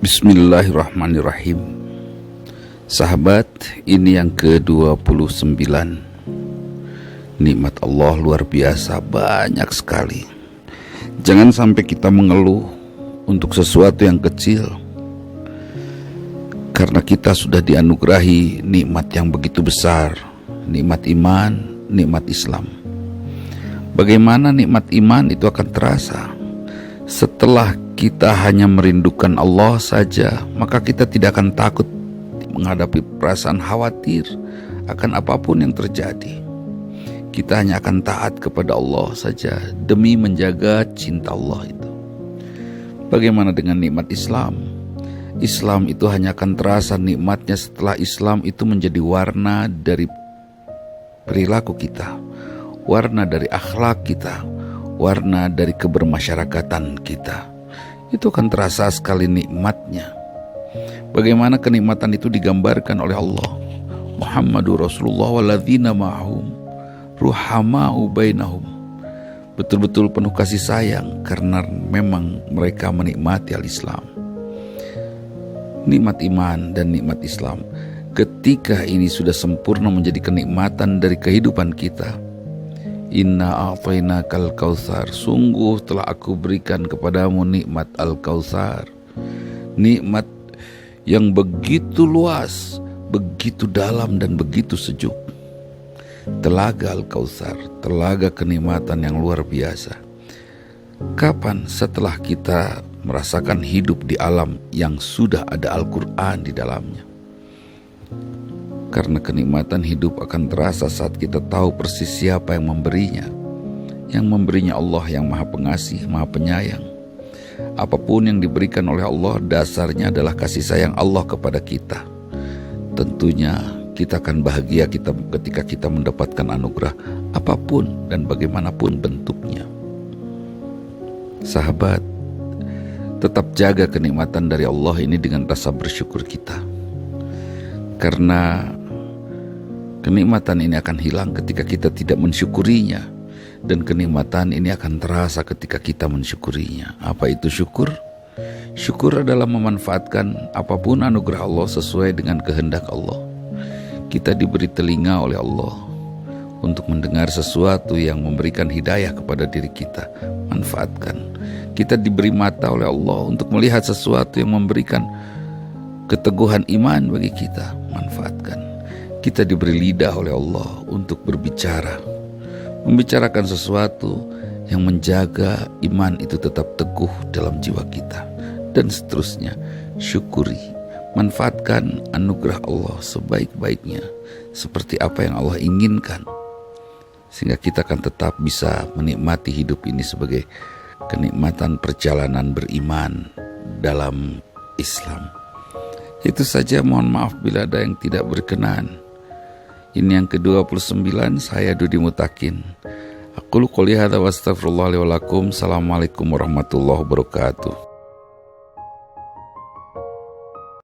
Bismillahirrahmanirrahim. Sahabat, ini yang ke-29 Nikmat Allah luar biasa, banyak sekali. Jangan sampai kita mengeluh untuk sesuatu yang kecil. Karena kita sudah dianugerahi nikmat yang begitu besar. Nikmat iman, nikmat Islam. Bagaimana nikmat iman itu akan terasa? Setelah kita hanya merindukan Allah saja, maka kita tidak akan takut menghadapi perasaan khawatir akan apa pun yang terjadi. Kita hanya akan taat kepada Allah saja demi menjaga cinta Allah itu. Bagaimana dengan nikmat Islam? Islam itu hanya akan terasa nikmatnya setelah Islam itu menjadi warna dari perilaku kita, warna dari akhlak kita, warna dari kebermasyarakatan kita itu akan terasa sekali nikmatnya. Bagaimana kenikmatan itu digambarkan oleh Allah. Muhammadur Rasulullah waladzina ma'hum ruhama'u bainahum. Betul-betul penuh kasih sayang karena memang mereka menikmati al-Islam. Nikmat iman dan nikmat Islam. Ketika ini sudah sempurna menjadi kenikmatan dari kehidupan kita, Inna a'tayna kal kautsar. Sungguh telah aku berikan kepadamu nikmat al-kautsar. Nikmat yang begitu luas Begitu dalam dan begitu sejuk. Telaga al-kautsar Telaga kenikmatan yang luar biasa. Kapan setelah kita merasakan hidup di alam yang sudah ada Al-Quran di dalamnya karena kenikmatan hidup akan terasa saat kita tahu persis siapa yang memberinya. Yang memberinya Allah yang maha pengasih, maha penyayang. Apa pun yang diberikan oleh Allah dasarnya adalah kasih sayang Allah kepada kita. Tentunya kita akan bahagia kita ketika kita mendapatkan anugerah apa pun dan bagaimanapun bentuknya. Sahabat, tetap jaga kenikmatan dari Allah ini dengan rasa bersyukur kita. Karena Kenikmatan ini akan hilang ketika kita tidak mensyukurinya dan kenikmatan ini akan terasa ketika kita mensyukurinya. Apa itu syukur? Syukur adalah memanfaatkan apa pun anugerah Allah sesuai dengan kehendak Allah. Kita diberi telinga oleh Allah untuk mendengar sesuatu yang memberikan hidayah kepada diri kita. Manfaatkan. Kita diberi mata oleh Allah untuk melihat sesuatu yang memberikan keteguhan iman bagi kita. Manfaatkan kita diberi lidah oleh Allah untuk berbicara, membicarakan sesuatu yang menjaga iman itu tetap teguh dalam jiwa kita, dan seterusnya. Syukuri, manfaatkan anugerah Allah sebaik-baiknya, seperti apa yang Allah inginkan, sehingga kita akan tetap bisa menikmati hidup ini sebagai kenikmatan perjalanan beriman dalam Islam. Itu saja mohon maaf bila ada yang tidak berkenan. Ini yang ke-29 saya Dudi Mutakin. Aku qouli hadza wa astaghfirullah Assalamualaikum warahmatullahi wabarakatuh.